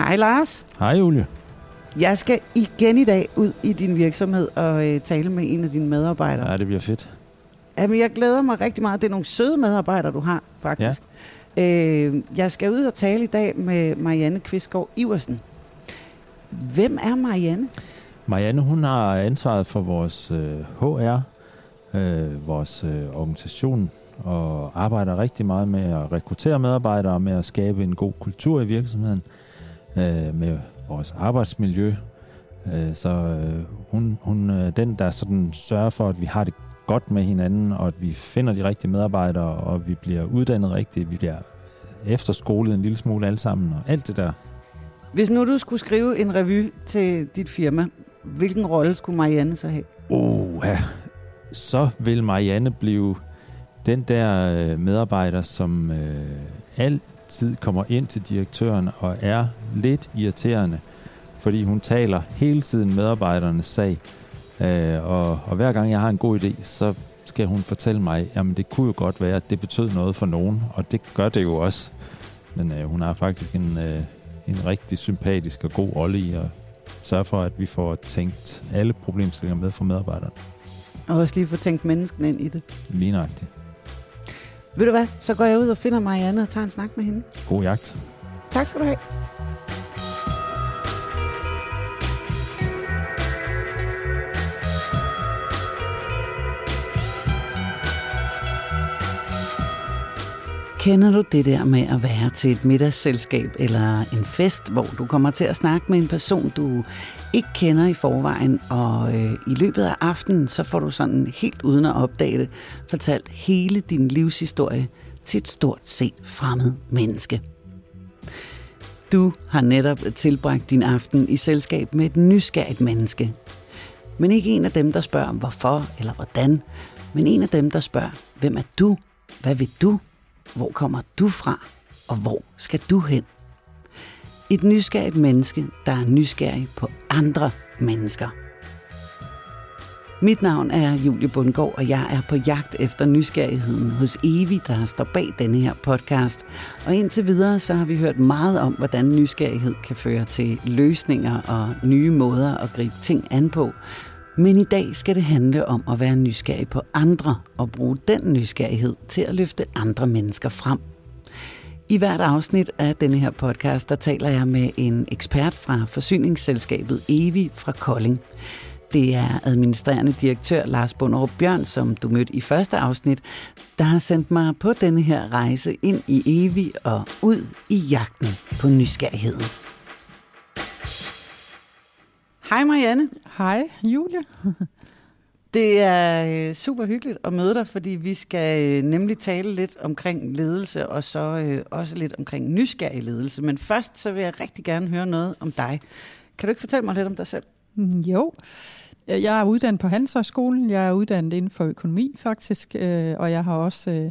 Hej Lars. Hej Julie. Jeg skal igen i dag ud i din virksomhed og øh, tale med en af dine medarbejdere. Ja, det bliver fedt. Jamen, jeg glæder mig rigtig meget. Det er nogle søde medarbejdere, du har, faktisk. Ja. Øh, jeg skal ud og tale i dag med Marianne Kvistgaard Iversen. Hvem er Marianne? Marianne, hun har ansvaret for vores øh, HR, øh, vores øh, organisation, og arbejder rigtig meget med at rekruttere medarbejdere, og med at skabe en god kultur i virksomheden, øh, med vores arbejdsmiljø. Øh, så øh, hun, hun er den, der sådan sørger for, at vi har det godt med hinanden, og at vi finder de rigtige medarbejdere, og vi bliver uddannet rigtigt, vi bliver efterskolet en lille smule alle sammen, og alt det der. Hvis nu du skulle skrive en revy til dit firma, hvilken rolle skulle Marianne så have? Oh, ja. Så vil Marianne blive den der øh, medarbejder, som øh, altid kommer ind til direktøren og er lidt irriterende, fordi hun taler hele tiden medarbejdernes sag. Øh, og, og hver gang jeg har en god idé, så skal hun fortælle mig, jamen det kunne jo godt være, at det betød noget for nogen, og det gør det jo også. Men øh, hun har faktisk en, øh, en rigtig sympatisk og god rolle i at sørge for, at vi får tænkt alle problemstillinger med for medarbejderne. Og også lige få tænkt mennesken ind i det. Lige nøjagtigt. Ved du hvad, så går jeg ud og finder Marianne og tager en snak med hende. God jagt. Tak skal du have. Kender du det der med at være til et middagsselskab eller en fest, hvor du kommer til at snakke med en person, du ikke kender i forvejen, og øh, i løbet af aftenen, så får du sådan helt uden at opdage det, fortalt hele din livshistorie til et stort set fremmed menneske. Du har netop tilbragt din aften i selskab med et nysgerrigt menneske. Men ikke en af dem, der spørger hvorfor eller hvordan, men en af dem, der spørger, hvem er du? Hvad vil du? Hvor kommer du fra? Og hvor skal du hen? Et nysgerrigt menneske, der er nysgerrig på andre mennesker. Mit navn er Julie Bundgaard, og jeg er på jagt efter nysgerrigheden hos Evi, der står bag denne her podcast. Og indtil videre så har vi hørt meget om, hvordan nysgerrighed kan føre til løsninger og nye måder at gribe ting an på. Men i dag skal det handle om at være nysgerrig på andre og bruge den nysgerrighed til at løfte andre mennesker frem. I hvert afsnit af denne her podcast, der taler jeg med en ekspert fra forsyningsselskabet Evi fra Kolding. Det er administrerende direktør Lars Bunderup Bjørn, som du mødte i første afsnit, der har sendt mig på denne her rejse ind i Evi og ud i jagten på nysgerrigheden. Hej Marianne. Hej Julie. Det er øh, super hyggeligt at møde dig, fordi vi skal øh, nemlig tale lidt omkring ledelse, og så øh, også lidt omkring nysgerrig ledelse. Men først så vil jeg rigtig gerne høre noget om dig. Kan du ikke fortælle mig lidt om dig selv? Mm, jo. Jeg er uddannet på Handelshøjskolen. Jeg er uddannet inden for økonomi faktisk, og jeg har også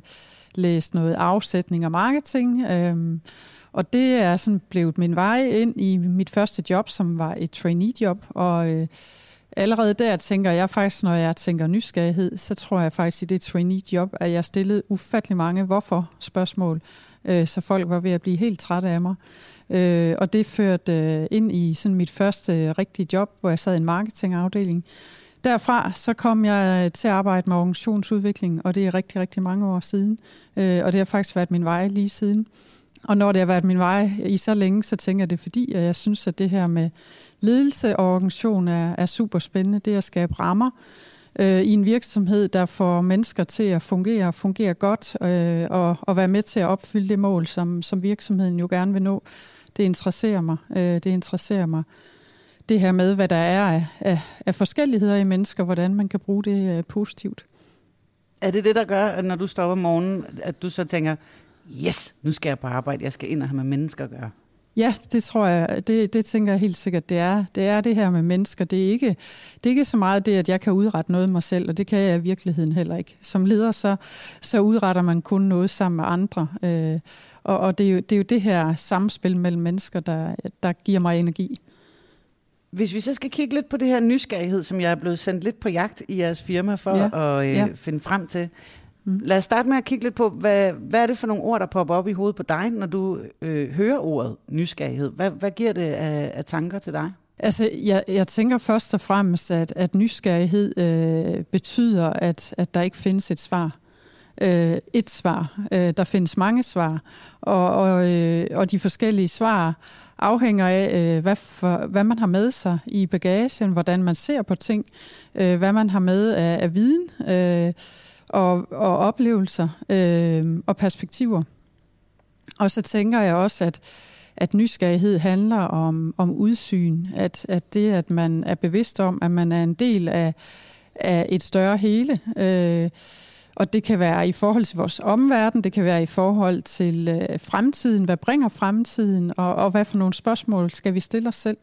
læst noget afsætning og marketing. Og det er sådan blevet min vej ind i mit første job, som var et trainee-job. Og øh, allerede der tænker jeg faktisk, når jeg tænker nysgerrighed, så tror jeg faktisk i det trainee-job, at jeg stillede ufattelig mange hvorfor-spørgsmål, øh, så folk var ved at blive helt trætte af mig. Øh, og det førte øh, ind i sådan mit første øh, rigtige job, hvor jeg sad i en marketingafdeling. Derfra så kom jeg øh, til at arbejde med organisationsudvikling, og det er rigtig, rigtig mange år siden. Øh, og det har faktisk været min vej lige siden. Og når det har været min vej i så længe, så tænker jeg det fordi, at jeg synes, at det her med ledelse og organisation er, er super spændende. Det er at skabe rammer øh, i en virksomhed, der får mennesker til at fungere, fungere godt øh, og, og være med til at opfylde det mål, som, som virksomheden jo gerne vil nå. Det interesserer mig. Øh, det interesserer mig det her med, hvad der er af, af, af forskelligheder i mennesker, hvordan man kan bruge det øh, positivt. Er det det, der gør, at når du står op om morgenen, at du så tænker, yes, nu skal jeg på arbejde, jeg skal ind og have med mennesker at gøre. Ja, det tror jeg, det, det tænker jeg helt sikkert, det er. Det er det her med mennesker. Det er, ikke, det er ikke så meget det, at jeg kan udrette noget mig selv, og det kan jeg i virkeligheden heller ikke. Som leder, så, så udretter man kun noget sammen med andre. Øh, og og det, er jo, det er jo det her samspil mellem mennesker, der, der giver mig energi. Hvis vi så skal kigge lidt på det her nysgerrighed, som jeg er blevet sendt lidt på jagt i jeres firma for ja. at øh, ja. finde frem til. Mm. Lad os starte med at kigge lidt på, hvad, hvad er det for nogle ord, der popper op i hovedet på dig, når du øh, hører ordet nysgerrighed? Hvad, hvad giver det af, af tanker til dig? Altså, jeg, jeg tænker først og fremmest, at, at nysgerrighed øh, betyder, at, at der ikke findes et svar. Øh, et svar. Øh, der findes mange svar, og, og, øh, og de forskellige svar afhænger af, øh, hvad, for, hvad man har med sig i bagagen, hvordan man ser på ting, øh, hvad man har med af, af viden øh, og, og oplevelser øh, og perspektiver. Og så tænker jeg også, at at nysgerrighed handler om, om udsyn, at, at det, at man er bevidst om, at man er en del af, af et større hele. Øh, og det kan være i forhold til vores omverden, det kan være i forhold til øh, fremtiden, hvad bringer fremtiden, og, og hvad for nogle spørgsmål skal vi stille os selv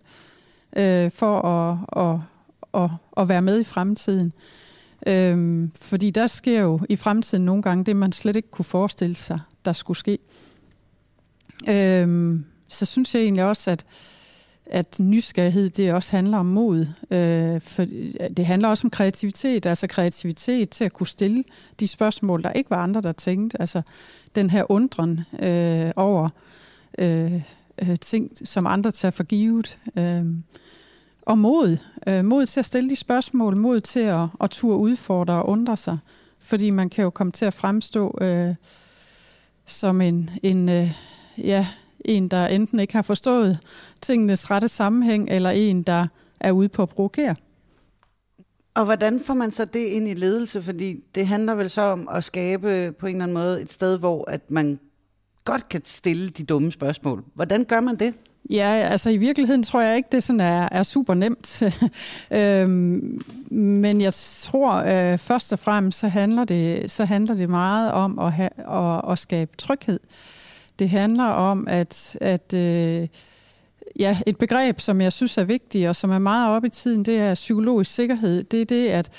øh, for at, at, at, at være med i fremtiden. Øh, Øhm, fordi der sker jo i fremtiden nogle gange det, man slet ikke kunne forestille sig, der skulle ske. Øhm, så synes jeg egentlig også, at, at nysgerrighed det også handler om mod. Øh, for øh, det handler også om kreativitet, altså kreativitet til at kunne stille de spørgsmål, der ikke var andre, der tænkte. Altså den her undren øh, over øh, øh ting, som andre tager for givet. Øh, og mod. Øh, mod til at stille de spørgsmål, mod til at, at turde udfordre og undre sig. Fordi man kan jo komme til at fremstå øh, som en, en øh, ja, en, der enten ikke har forstået tingenes rette sammenhæng, eller en, der er ude på at provokere. Og hvordan får man så det ind i ledelse? Fordi det handler vel så om at skabe på en eller anden måde et sted, hvor at man godt kan stille de dumme spørgsmål. Hvordan gør man det? Ja, altså i virkeligheden tror jeg ikke, det sådan er, er super nemt. øhm, men jeg tror øh, først og fremmest, så handler, det, så handler det meget om at, have, at, at skabe tryghed. Det handler om, at, at øh, ja, et begreb, som jeg synes er vigtigt, og som er meget op i tiden, det er psykologisk sikkerhed. Det er det at,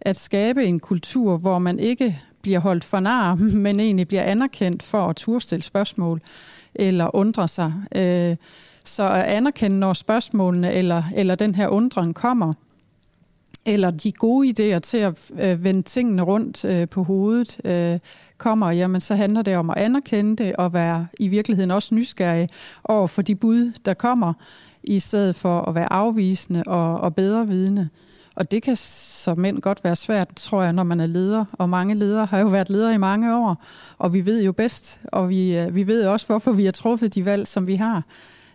at skabe en kultur, hvor man ikke bliver holdt for nar, men egentlig bliver anerkendt for at turstille spørgsmål eller undre sig. Øh, så at anerkende, når spørgsmålene eller, eller den her undren kommer, eller de gode idéer til at øh, vende tingene rundt øh, på hovedet øh, kommer, jamen så handler det om at anerkende det og være i virkeligheden også nysgerrig over for de bud, der kommer, i stedet for at være afvisende og, og bedre vidende. Og det kan som mænd godt være svært, tror jeg, når man er leder. Og mange ledere har jo været ledere i mange år, og vi ved jo bedst, og vi, øh, vi ved også, hvorfor vi har truffet de valg, som vi har.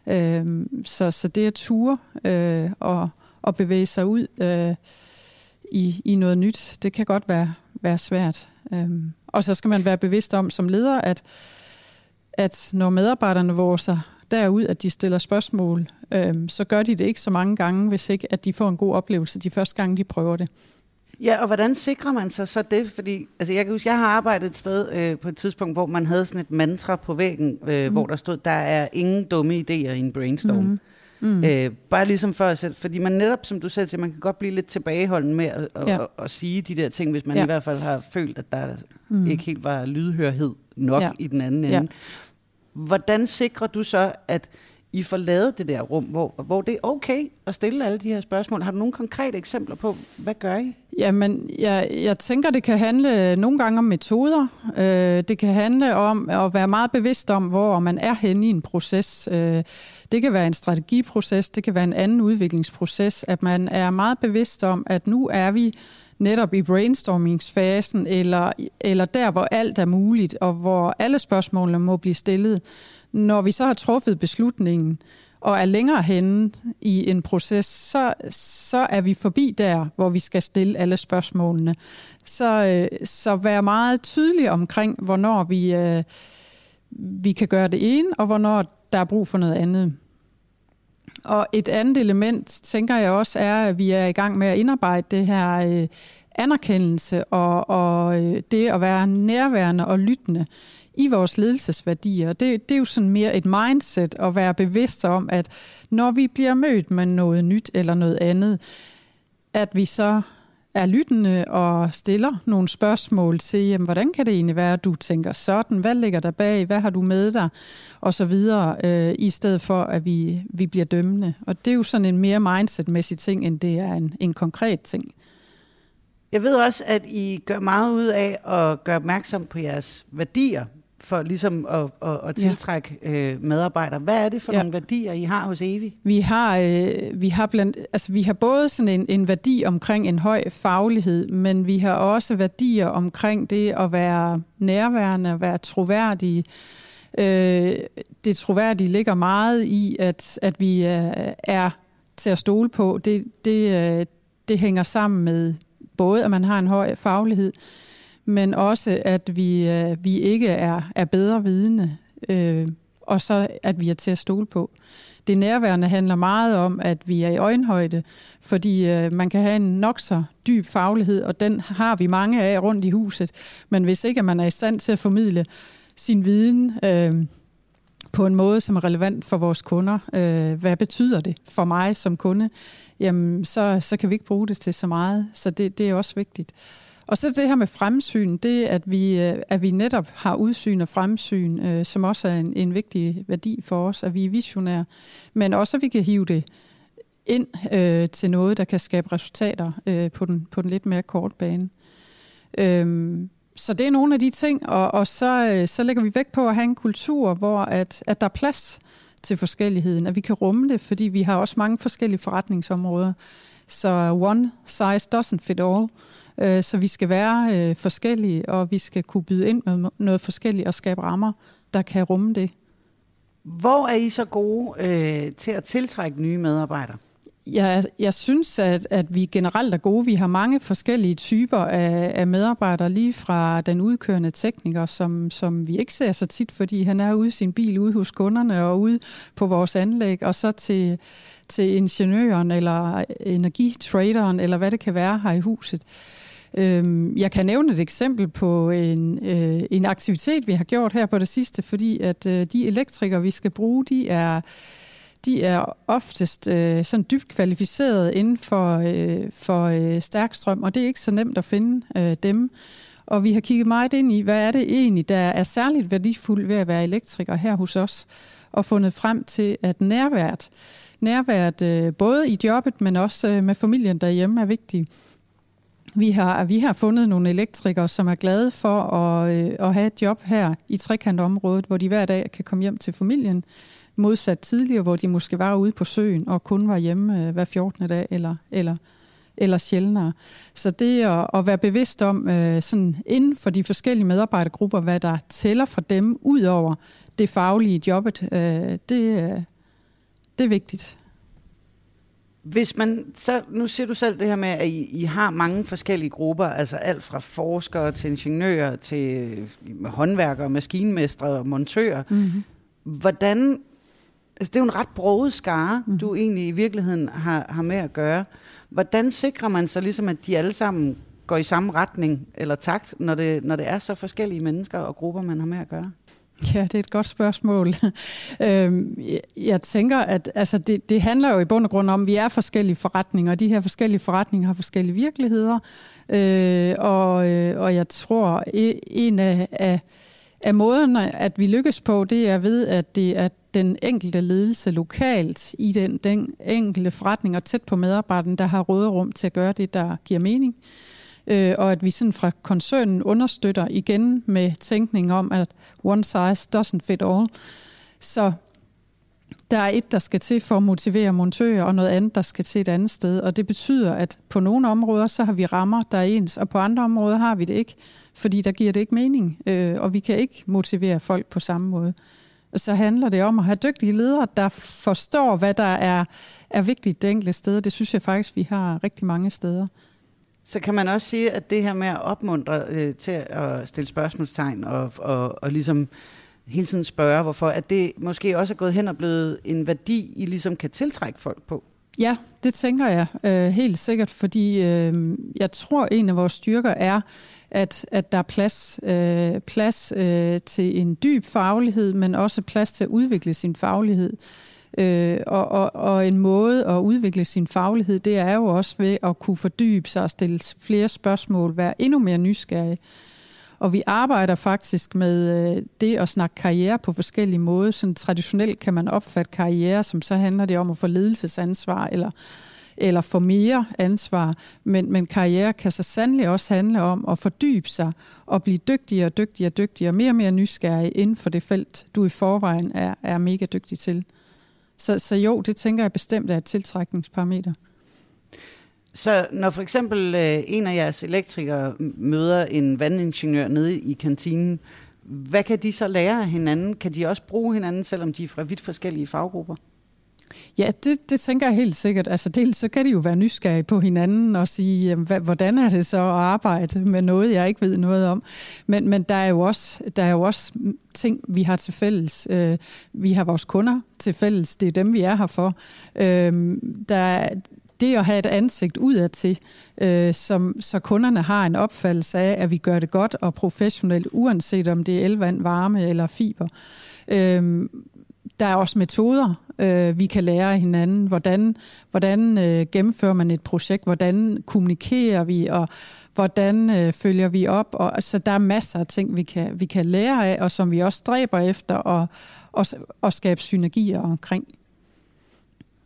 Øh, så, så det er ture øh, og, og bevæge sig ud øh, i, i noget nyt, det kan godt være, være svært. Øh, og så skal man være bevidst om som leder, at, at når medarbejderne våger sig derud, at de stiller spørgsmål, øhm, så gør de det ikke så mange gange, hvis ikke at de får en god oplevelse de første gange, de prøver det. Ja, og hvordan sikrer man sig så det? Fordi altså jeg kan huske, jeg har arbejdet et sted øh, på et tidspunkt, hvor man havde sådan et mantra på væggen, øh, mm. hvor der stod, der er ingen dumme idéer i en brainstorm. Mm. Mm. Øh, bare ligesom for at fordi man netop, som du selv siger, man kan godt blive lidt tilbageholden med at, at, ja. at, at sige de der ting, hvis man ja. i hvert fald har følt, at der mm. ikke helt var lydhørhed nok ja. i den anden ende. Ja. Hvordan sikrer du så, at i får lavet det der rum, hvor, hvor det er okay at stille alle de her spørgsmål. Har du nogle konkrete eksempler på, hvad gør I? Jamen, jeg, jeg tænker, det kan handle nogle gange om metoder. Øh, det kan handle om at være meget bevidst om, hvor man er henne i en proces. Øh, det kan være en strategiproces, det kan være en anden udviklingsproces, at man er meget bevidst om, at nu er vi netop i brainstormingsfasen, eller, eller der, hvor alt er muligt, og hvor alle spørgsmålene må blive stillet. Når vi så har truffet beslutningen, og er længere henne i en proces, så, så er vi forbi der, hvor vi skal stille alle spørgsmålene. Så, øh, så vær meget tydelig omkring, hvornår vi, øh, vi kan gøre det ene, og hvornår der er brug for noget andet. Og et andet element, tænker jeg også, er, at vi er i gang med at indarbejde det her øh, anerkendelse og, og øh, det at være nærværende og lyttende i vores ledelsesværdier. Det, det er jo sådan mere et mindset at være bevidst om, at når vi bliver mødt med noget nyt eller noget andet, at vi så er lyttende og stiller nogle spørgsmål til, jamen, hvordan kan det egentlig være, at du tænker sådan, hvad ligger der bag, hvad har du med dig, og så videre, øh, i stedet for, at vi, vi bliver dømmende. Og det er jo sådan en mere mindsetmæssig ting, end det er en, en konkret ting. Jeg ved også, at I gør meget ud af at gøre opmærksom på jeres værdier, for ligesom at, at, at tiltrække ja. øh, medarbejdere. Hvad er det for ja. nogle værdier, I har hos Evi? Vi har, øh, vi har, blandt, altså, vi har både sådan en, en værdi omkring en høj faglighed, men vi har også værdier omkring det at være nærværende, at være troværdige. Øh, det troværdige ligger meget i, at, at vi øh, er til at stole på. Det, det, øh, det hænger sammen med både, at man har en høj faglighed, men også, at vi, øh, vi ikke er, er bedre vidne, øh, og så at vi er til at stole på. Det nærværende handler meget om, at vi er i øjenhøjde, fordi øh, man kan have en nok så dyb faglighed, og den har vi mange af rundt i huset. Men hvis ikke man er i stand til at formidle sin viden øh, på en måde, som er relevant for vores kunder, øh, hvad betyder det for mig som kunde, jamen så, så kan vi ikke bruge det til så meget. Så det, det er også vigtigt. Og så det her med fremsyn, det at vi, øh, at vi netop har udsyn og fremsyn, øh, som også er en, en vigtig værdi for os, at vi er visionære, men også at vi kan hive det ind øh, til noget, der kan skabe resultater øh, på, den, på den lidt mere kort bane. Øhm, så det er nogle af de ting, og, og så, øh, så lægger vi vægt på at have en kultur, hvor at, at der er plads til forskelligheden, at vi kan rumme det, fordi vi har også mange forskellige forretningsområder. Så one size doesn't fit all. Øh, så vi skal være øh, forskellige, og vi skal kunne byde ind med noget forskelligt og skabe rammer, der kan rumme det. Hvor er I så gode øh, til at tiltrække nye medarbejdere? Jeg, jeg synes, at, at vi generelt er gode. Vi har mange forskellige typer af, af medarbejdere, lige fra den udkørende tekniker, som, som vi ikke ser så tit, fordi han er ude i sin bil, ude hos kunderne og ude på vores anlæg, og så til, til ingeniøren eller energitraderen, eller hvad det kan være her i huset. Øhm, jeg kan nævne et eksempel på en, øh, en aktivitet, vi har gjort her på det sidste, fordi at øh, de elektrikere, vi skal bruge, de er de er oftest øh, sådan dybt kvalificeret inden for, øh, for øh, og det er ikke så nemt at finde øh, dem. Og vi har kigget meget ind i, hvad er det egentlig, der er særligt værdifuldt ved at være elektriker her hos os, og fundet frem til, at nærvært, nærvært øh, både i jobbet, men også øh, med familien derhjemme er vigtigt. Vi har, vi har fundet nogle elektrikere, som er glade for at, øh, at have et job her i trekantområdet, hvor de hver dag kan komme hjem til familien, modsat tidligere, hvor de måske var ude på søen og kun var hjemme øh, hver 14. dag eller, eller, eller sjældnere. Så det at, at være bevidst om øh, sådan inden for de forskellige medarbejdergrupper, hvad der tæller for dem ud over det faglige jobbet, øh, det, øh, det er vigtigt. Hvis man, så, nu siger du selv det her med, at I, I har mange forskellige grupper, altså alt fra forskere til ingeniører til håndværkere, maskinmestre og montører. Mm-hmm. Hvordan altså det er jo en ret broget skare, mm. du egentlig i virkeligheden har, har med at gøre. Hvordan sikrer man sig ligesom, at de alle sammen går i samme retning eller takt, når det, når det er så forskellige mennesker og grupper, man har med at gøre? Ja, det er et godt spørgsmål. Øhm, jeg tænker, at altså, det, det handler jo i bund og grund om, at vi er forskellige forretninger, og de her forskellige forretninger har forskellige virkeligheder. Øh, og, øh, og jeg tror, e, en af, af, af måderne, at vi lykkes på, det er ved, at det er den enkelte ledelse lokalt i den, den enkelte forretning og tæt på medarbejderen, der har råderum til at gøre det, der giver mening. Øh, øh, og at vi sådan fra koncernen understøtter igen med tænkning om, at one size doesn't fit all. Så der er et, der skal til for at motivere montører, og noget andet, der skal til et andet sted. Og det betyder, at på nogle områder, så har vi rammer, der er ens, og på andre områder har vi det ikke, fordi der giver det ikke mening, øh, og vi kan ikke motivere folk på samme måde så handler det om at have dygtige ledere, der forstår, hvad der er, er vigtigt det enkelte sted. Det synes jeg faktisk, vi har rigtig mange steder. Så kan man også sige, at det her med at opmuntre øh, til at stille spørgsmålstegn og, og, og ligesom hele tiden spørge, hvorfor, at det måske også er gået hen og blevet en værdi, I ligesom kan tiltrække folk på? Ja, det tænker jeg øh, helt sikkert, fordi øh, jeg tror, en af vores styrker er, at, at der er plads, øh, plads øh, til en dyb faglighed, men også plads til at udvikle sin faglighed. Øh, Øh, og, og, og en måde at udvikle sin faglighed, det er jo også ved at kunne fordybe sig og stille flere spørgsmål, være endnu mere nysgerrig. Og vi arbejder faktisk med øh, det at snakke karriere på forskellige måder. Sådan traditionelt kan man opfatte karriere, som så handler det om at få ledelsesansvar, eller eller få mere ansvar. Men, men karriere kan så sandelig også handle om at fordybe sig og blive dygtigere og dygtigere og dygtigere, mere og mere nysgerrig inden for det felt, du i forvejen er, er mega dygtig til. Så, så jo, det tænker jeg bestemt er et tiltrækningsparameter. Så når for eksempel øh, en af jeres elektrikere møder en vandingeniør nede i kantinen, hvad kan de så lære af hinanden? Kan de også bruge hinanden, selvom de er fra vidt forskellige faggrupper? Ja, det, det tænker jeg helt sikkert. Altså dels så kan de jo være nysgerrige på hinanden og sige, jamen, hvad, hvordan er det så at arbejde med noget, jeg ikke ved noget om. Men, men der, er jo også, der er jo også ting, vi har til fælles. Øh, vi har vores kunder til fælles. Det er dem, vi er her for. Øh, der, det at have et ansigt udadtil, øh, som, så kunderne har en opfattelse af, at vi gør det godt og professionelt, uanset om det er elvand, varme eller fiber. Øh, der er også metoder, øh, vi kan lære af hinanden. Hvordan, hvordan øh, gennemfører man et projekt? Hvordan kommunikerer vi? Og hvordan øh, følger vi op? Og, altså, der er masser af ting, vi kan, vi kan lære af, og som vi også stræber efter og, og, og skabe synergier omkring.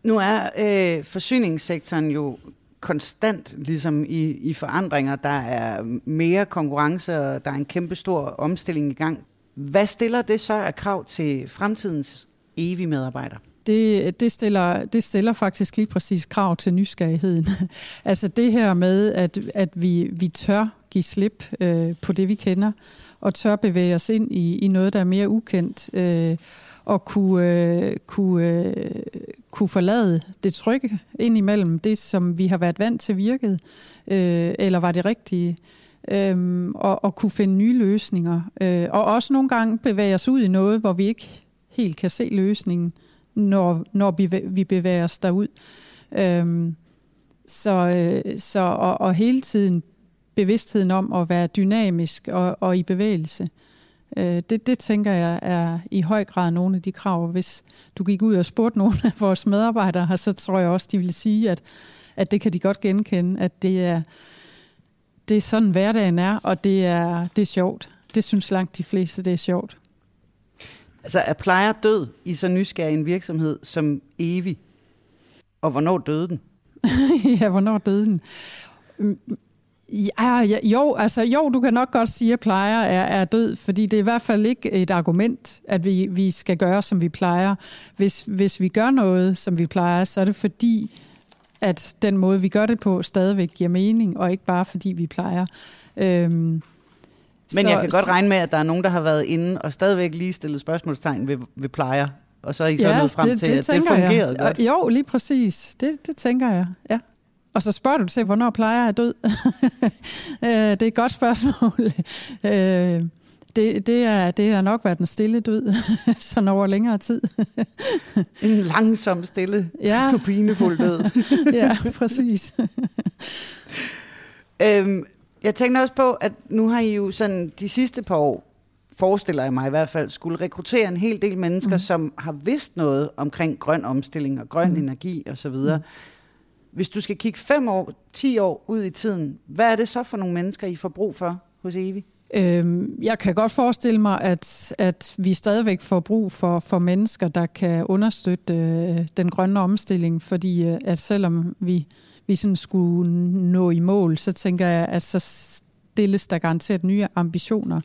Nu er øh, forsyningssektoren jo konstant ligesom i, i forandringer. Der er mere konkurrence, og der er en kæmpe stor omstilling i gang. Hvad stiller det så af krav til fremtidens evige medarbejder? Det, det, stiller, det stiller faktisk lige præcis krav til nysgerrigheden. altså det her med, at, at vi, vi tør give slip øh, på det, vi kender, og tør bevæge os ind i, i noget, der er mere ukendt, øh, og kunne, øh, kunne, øh, kunne forlade det trygge ind imellem det, som vi har været vant til virket, øh, eller var det rigtige, øhm, og, og kunne finde nye løsninger. Øh, og også nogle gange bevæge os ud i noget, hvor vi ikke helt kan se løsningen, når, når vi, vi bevæger os derud. Øhm, så, øh, så og, og hele tiden bevidstheden om at være dynamisk og, og i bevægelse. Øh, det, det tænker jeg er i høj grad nogle af de krav. Hvis du gik ud og spurgte nogle af vores medarbejdere her, så tror jeg også, de vil sige, at, at det kan de godt genkende, at det er, det er sådan hverdagen er, og det er, det er sjovt. Det synes langt de fleste, det er sjovt. Altså er plejer død i så nysgerrig en virksomhed som evig? Og hvornår døde den? ja, hvornår døde den? Mm, mm, ja, ja, jo, altså, jo, du kan nok godt sige, at plejer er, er død, fordi det er i hvert fald ikke et argument, at vi, vi skal gøre, som vi plejer. Hvis, hvis vi gør noget, som vi plejer, så er det fordi, at den måde, vi gør det på, stadigvæk giver mening, og ikke bare fordi vi plejer. Øhm, men så, jeg kan godt regne med, at der er nogen, der har været inde og stadigvæk lige stillet spørgsmålstegn ved, ved plejer, og så er I så ja, nået frem det, til, det at det fungerede jeg. godt. Jo, lige præcis. Det, det tænker jeg, ja. Og så spørger du til, hvornår plejer jeg død? Øh, det er et godt spørgsmål. Øh, det, det, er, det er nok været den stille død, sådan over længere tid. en langsom, stille, ja. pinefuld død. ja, præcis. øhm, jeg tænkte også på, at nu har I jo sådan de sidste par år, forestiller jeg mig i hvert fald, skulle rekruttere en hel del mennesker, mm. som har vidst noget omkring grøn omstilling og grøn mm. energi osv., mm. Hvis du skal kigge fem år, ti år ud i tiden, hvad er det så for nogle mennesker, I får brug for hos Evi? Øhm, jeg kan godt forestille mig, at, at vi stadigvæk får brug for, for mennesker, der kan understøtte øh, den grønne omstilling, fordi øh, at selvom vi, vi sådan skulle nå i mål, så tænker jeg, at så stilles der garanteret nye ambitioner.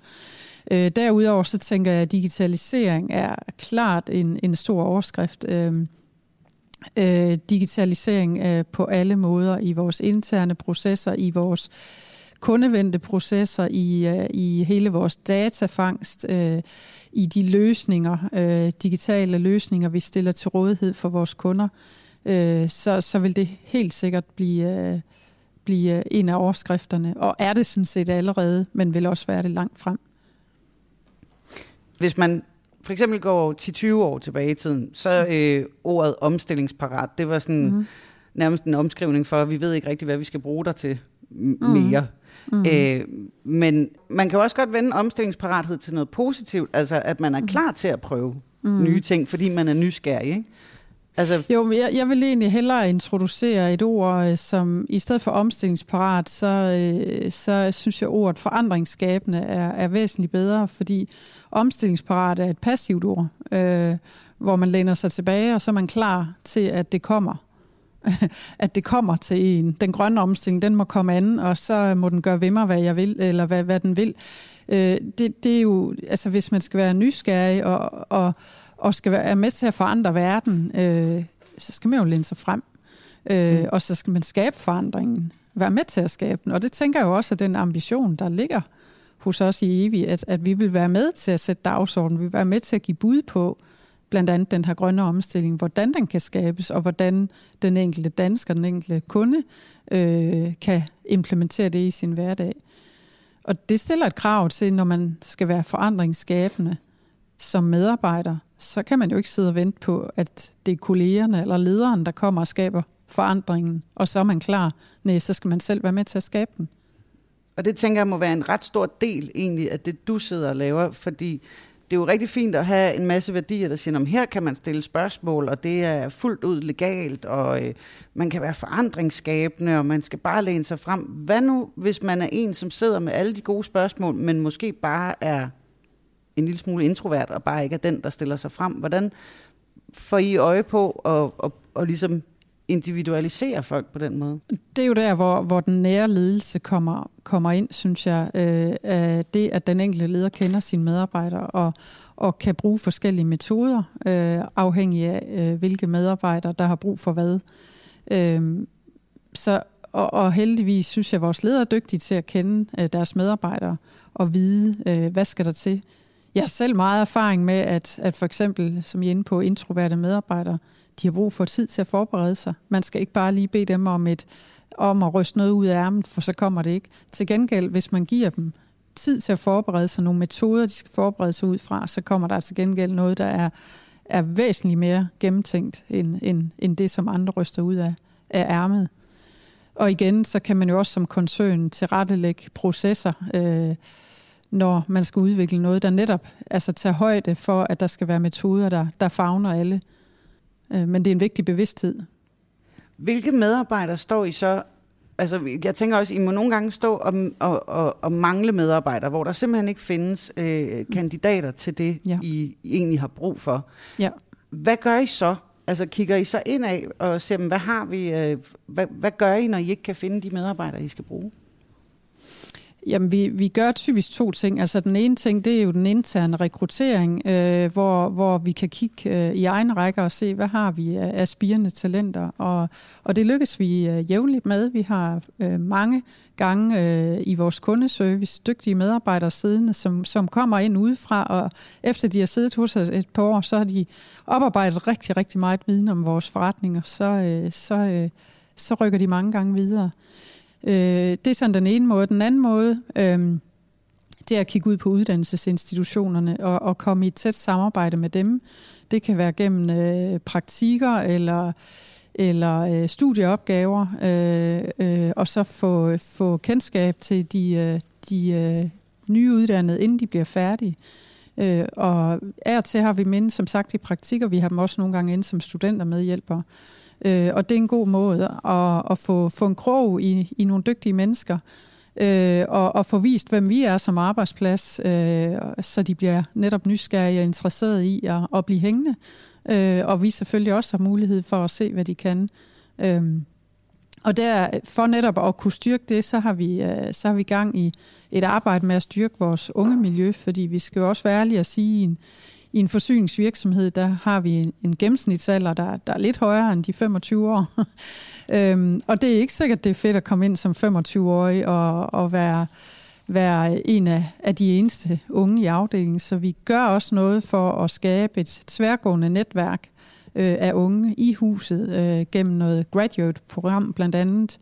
Øh, derudover så tænker jeg, at digitalisering er klart en, en stor overskrift. Øh, øh, digitalisering øh, på alle måder i vores interne processer, i vores kundevendte processer, i, øh, i hele vores datafangst, øh, i de løsninger, øh, digitale løsninger, vi stiller til rådighed for vores kunder, øh, så, så vil det helt sikkert blive, øh, blive en af overskrifterne, og er det sådan set allerede, men vil også være det langt frem. Hvis man for eksempel går 10-20 år tilbage i tiden, så mm. øh, ordet omstillingsparat, det var sådan mm. nærmest en omskrivning for, at vi ved ikke rigtig, hvad vi skal bruge der til mere. Mm. Øh, men man kan jo også godt vende omstillingsparathed til noget positivt, altså at man er mm. klar til at prøve mm. nye ting, fordi man er nysgerrig. Ikke? Altså... Jo, jeg, jeg vil egentlig hellere introducere et ord, øh, som i stedet for omstillingsparat, så, øh, så synes jeg, ordet forandringsskabende er, er væsentligt bedre, fordi omstillingsparat er et passivt ord, øh, hvor man læner sig tilbage, og så er man klar til, at det kommer. at det kommer til en. Den grønne omstilling, den må komme an, og så må den gøre ved mig, hvad jeg vil, eller hvad, hvad den vil. Øh, det, det er jo, altså hvis man skal være nysgerrig og, og, og skal være med til at forandre verden, øh, så skal man jo lænde sig frem. Øh, mm. Og så skal man skabe forandringen, være med til at skabe den. Og det tænker jeg jo også, at den ambition, der ligger hos os i Evi, at, at vi vil være med til at sætte dagsordenen, vi vil være med til at give bud på, blandt andet den her grønne omstilling, hvordan den kan skabes, og hvordan den enkelte dansker, den enkelte kunde, øh, kan implementere det i sin hverdag. Og det stiller et krav til, når man skal være forandringsskabende som medarbejder, så kan man jo ikke sidde og vente på, at det er kollegerne eller lederen, der kommer og skaber forandringen, og så er man klar. Nej, så skal man selv være med til at skabe den. Og det tænker jeg må være en ret stor del egentlig af det, du sidder og laver, fordi det er jo rigtig fint at have en masse værdier, der siger, at her kan man stille spørgsmål, og det er fuldt ud legalt, og øh, man kan være forandringsskabende, og man skal bare læne sig frem. Hvad nu, hvis man er en, som sidder med alle de gode spørgsmål, men måske bare er en lille smule introvert, og bare ikke er den, der stiller sig frem? Hvordan får I øje på at, at, at ligesom individualisere folk på den måde? Det er jo der, hvor, hvor den nære ledelse kommer, kommer ind, synes jeg. Øh, det, at den enkelte leder kender sine medarbejdere og, og kan bruge forskellige metoder, øh, afhængig af, øh, hvilke medarbejdere, der har brug for hvad. Øh, så, og, og heldigvis synes jeg, at vores ledere er dygtige til at kende øh, deres medarbejdere og vide, øh, hvad skal der til. Jeg har selv meget erfaring med, at, at for eksempel, som I er inde på, introverte medarbejdere, de har brug for tid til at forberede sig. Man skal ikke bare lige bede dem om, et, om at ryste noget ud af ærmet, for så kommer det ikke. Til gengæld, hvis man giver dem tid til at forberede sig, nogle metoder, de skal forberede sig ud fra, så kommer der til gengæld noget, der er, er væsentligt mere gennemtænkt, end, end, end det, som andre ryster ud af, af ærmet. Og igen, så kan man jo også som koncern tilrettelægge processer, øh, når man skal udvikle noget, der netop altså tager højde for, at der skal være metoder, der, der fagner alle. Øh, men det er en vigtig bevidsthed. Hvilke medarbejdere står I så altså, jeg tænker også, I må nogle gange stå og, og, og, og mangle medarbejdere, hvor der simpelthen ikke findes øh, kandidater til det, ja. I, I egentlig har brug for. Ja. Hvad gør I så? Altså kigger I så ind af og ser, hvad har vi, øh, hvad, hvad gør I, når I ikke kan finde de medarbejdere, I skal bruge? Jamen, vi, vi gør typisk to ting. Altså, den ene ting, det er jo den interne rekruttering, øh, hvor, hvor vi kan kigge øh, i egen række og se, hvad har vi af aspirende talenter. Og, og det lykkes vi øh, jævnligt med. Vi har øh, mange gange øh, i vores kundeservice dygtige medarbejdere siddende, som, som kommer ind udefra, og efter de har siddet hos os et par år, så har de oparbejdet rigtig, rigtig meget viden om vores forretninger. Så, øh, så, øh, så rykker de mange gange videre. Øh, det er sådan den ene måde. Den anden måde, øh, det er at kigge ud på uddannelsesinstitutionerne og, og komme i et tæt samarbejde med dem. Det kan være gennem øh, praktikker eller eller øh, studieopgaver, øh, øh, og så få, få kendskab til de, øh, de øh, nye uddannede, inden de bliver færdige. Øh, og af og til har vi minde, som sagt, i praktikker. Vi har dem også nogle gange inde som studenter medhjælpere. Øh, Øh, og det er en god måde at, at få, få en krog i, i nogle dygtige mennesker, øh, og, og få vist, hvem vi er som arbejdsplads, øh, så de bliver netop nysgerrige og interesserede i at, at blive hængende. Øh, og vi selvfølgelig også har mulighed for at se, hvad de kan. Øh, og der, for netop at kunne styrke det, så har vi, øh, så har vi gang i et arbejde med at styrke vores unge miljø, fordi vi skal jo også være ærlige at sige, en, i en forsyningsvirksomhed, der har vi en, gennemsnitsalder, der, der er lidt højere end de 25 år. øhm, og det er ikke sikkert, det er fedt at komme ind som 25-årig og, og være, være en af, af de eneste unge i afdelingen. Så vi gør også noget for at skabe et tværgående netværk øh, af unge i huset øh, gennem noget graduate-program blandt andet,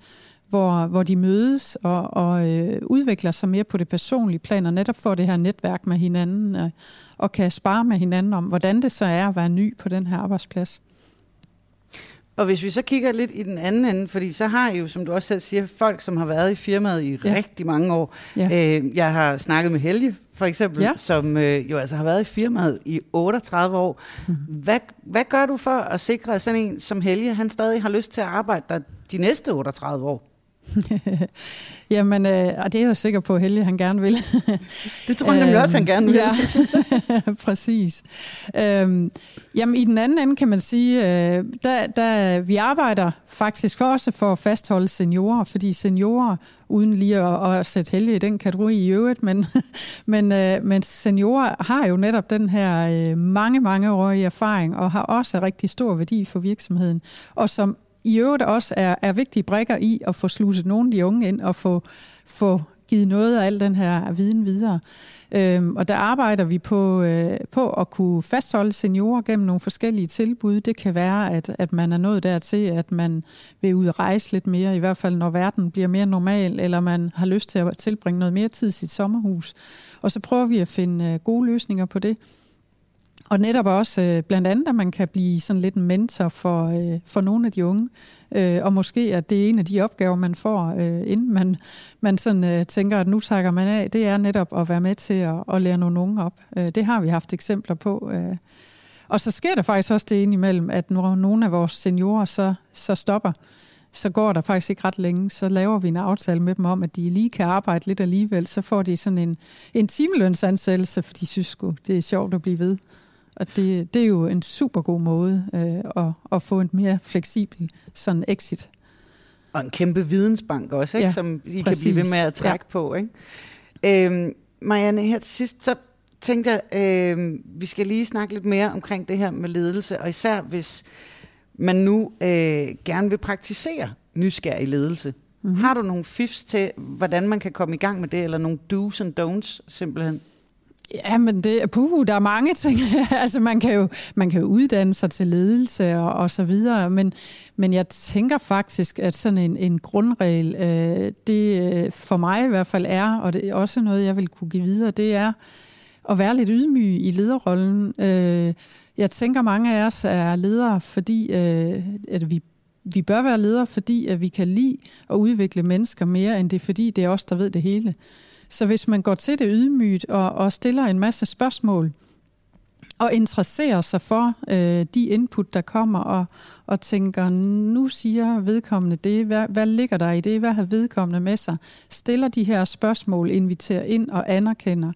hvor, hvor de mødes og, og øh, udvikler sig mere på det personlige plan, og netop får det her netværk med hinanden, øh, og kan spare med hinanden om, hvordan det så er at være ny på den her arbejdsplads. Og hvis vi så kigger lidt i den anden ende, fordi så har I jo, som du også selv siger, folk, som har været i firmaet i ja. rigtig mange år. Ja. Øh, jeg har snakket med Helge, for eksempel, ja. som øh, jo altså har været i firmaet i 38 år. Mm-hmm. Hvad, hvad gør du for at sikre, at sådan en som Helge, han stadig har lyst til at arbejde der de næste 38 år? Jamen, øh, og det er jeg jo sikker på, at Helge han gerne vil. det tror jeg nemlig også, han gerne vil. ja, præcis. Øhm, jamen, i den anden ende kan man sige, øh, der, der, vi arbejder faktisk for også for at fastholde seniorer, fordi seniorer, uden lige at, at sætte Helge i den kategori i øvrigt, men, men, øh, men seniorer har jo netop den her øh, mange, mange årige erfaring, og har også rigtig stor værdi for virksomheden, og som i øvrigt også er, er vigtige brækker i at få sluset nogle af de unge ind og få, få givet noget af al den her viden videre. Øhm, og der arbejder vi på, øh, på at kunne fastholde seniorer gennem nogle forskellige tilbud. Det kan være, at, at man er nået dertil, at man vil ud og rejse lidt mere, i hvert fald når verden bliver mere normal, eller man har lyst til at tilbringe noget mere tid i sit sommerhus. Og så prøver vi at finde øh, gode løsninger på det. Og netop også øh, blandt andet, at man kan blive sådan lidt en mentor for, øh, for nogle af de unge. Øh, og måske at det er en af de opgaver, man får, øh, inden man, man sådan, øh, tænker, at nu takker man af, det er netop at være med til at, at lære nogle unge op. Øh, det har vi haft eksempler på. Øh. Og så sker der faktisk også det indimellem, at når nogle af vores seniorer så, så stopper, så går der faktisk ikke ret længe, så laver vi en aftale med dem om, at de lige kan arbejde lidt alligevel, så får de sådan en, en timelønsansættelse, for de synes sgu, det er sjovt at blive ved. Og det, det er jo en super god måde øh, at, at få en mere fleksibel sådan exit. Og en kæmpe vidensbank også, ikke? Ja, som I præcis. kan blive ved med at trække ja. på. Ikke? Øhm, Marianne, her til sidst, så tænkte jeg, øh, vi skal lige snakke lidt mere omkring det her med ledelse, og især hvis man nu øh, gerne vil praktisere nysgerrig ledelse. Mm-hmm. Har du nogle fifs til, hvordan man kan komme i gang med det, eller nogle do's and don'ts simpelthen? Ja, men det, puh, der er mange ting. altså, man kan, jo, man kan jo uddanne sig til ledelse og, og så videre, men, men jeg tænker faktisk, at sådan en, en grundregel, øh, det øh, for mig i hvert fald er, og det er også noget, jeg vil kunne give videre, det er at være lidt ydmyg i lederrollen. Øh, jeg tænker, mange af os er ledere, fordi øh, at vi vi bør være ledere, fordi at vi kan lide at udvikle mennesker mere, end det er fordi, det er os, der ved det hele. Så hvis man går til det ydmygt og, og stiller en masse spørgsmål, og interesserer sig for øh, de input, der kommer, og, og tænker, nu siger vedkommende det, hvad, hvad ligger der i det, hvad har vedkommende med sig, stiller de her spørgsmål, inviterer ind og anerkender,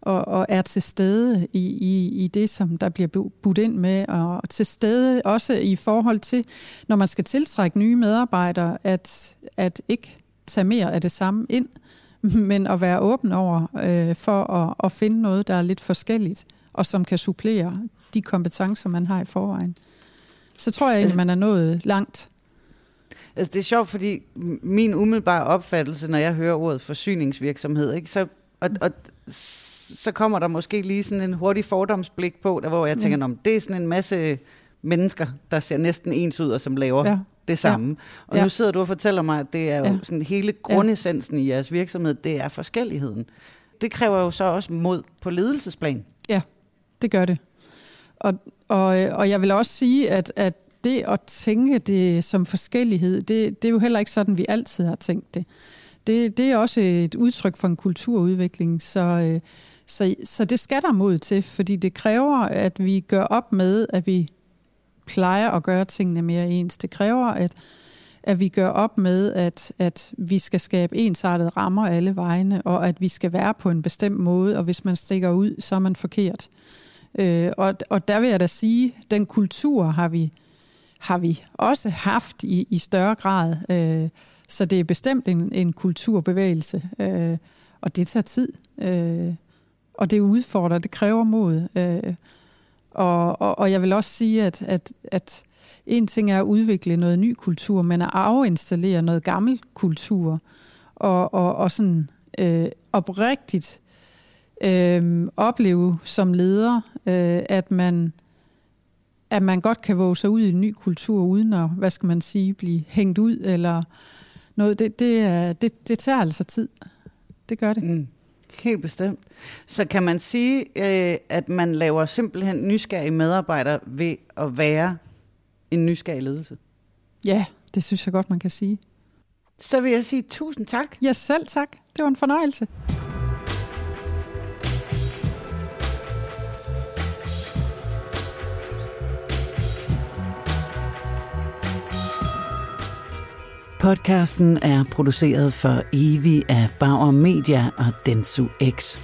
og, og er til stede i, i, i det, som der bliver budt ind med, og til stede også i forhold til, når man skal tiltrække nye medarbejdere, at, at ikke tage mere af det samme ind, men at være åben over øh, for at, at finde noget, der er lidt forskelligt, og som kan supplere de kompetencer, man har i forvejen. Så tror jeg egentlig, altså- man er nået langt. Altså, det er sjovt, fordi min umiddelbare opfattelse, når jeg hører ordet forsyningsvirksomhed, ikke, så, og, og, så kommer der måske lige sådan en hurtig fordomsblik på, der, hvor jeg tænker, mm. det er sådan en masse mennesker, der ser næsten ens ud, og som laver ja det samme. Ja. Og ja. nu sidder du og fortæller mig, at det er jo ja. sådan hele grundessensen ja. i jeres virksomhed, det er forskelligheden. Det kræver jo så også mod på ledelsesplan. Ja, det gør det. Og, og, og jeg vil også sige, at, at det at tænke det som forskellighed, det, det er jo heller ikke sådan, vi altid har tænkt det. Det, det er også et udtryk for en kulturudvikling, så, øh, så, så det skal der mod til, fordi det kræver, at vi gør op med, at vi plejer at gøre tingene mere ens. Det kræver, at, at vi gør op med, at, at vi skal skabe ensartede rammer alle vegne, og at vi skal være på en bestemt måde, og hvis man stikker ud, så er man forkert. Øh, og, og der vil jeg da sige, den kultur har vi, har vi også haft i, i større grad. Øh, så det er bestemt en, en kulturbevægelse, øh, og det tager tid. Øh, og det udfordrer, det kræver mod. Øh, og, og, og jeg vil også sige, at, at, at en ting er at udvikle noget ny kultur, men at afinstallere noget gammel kultur, og, og, og sådan øh, oprigtigt øh, opleve som leder, øh, at man at man godt kan våge sig ud i en ny kultur, uden at, hvad skal man sige, blive hængt ud, eller noget, det, det, det, det tager altså tid. Det gør det. Mm. Helt bestemt. Så kan man sige, øh, at man laver simpelthen nysgerrige medarbejdere ved at være en nysgerrig ledelse? Ja, det synes jeg godt, man kan sige. Så vil jeg sige tusind tak. Ja, selv tak. Det var en fornøjelse. Podcasten er produceret for Evi af Bauer Media og Densu X.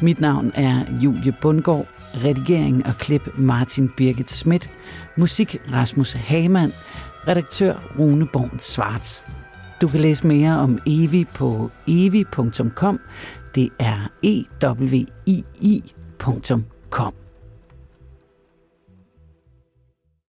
Mit navn er Julie Bundgaard. Redigering og klip Martin Birgit Schmidt. Musik Rasmus Hagemann, Redaktør Rune Born Svarts. Du kan læse mere om Evi på evi.com. Det er e w i i.com.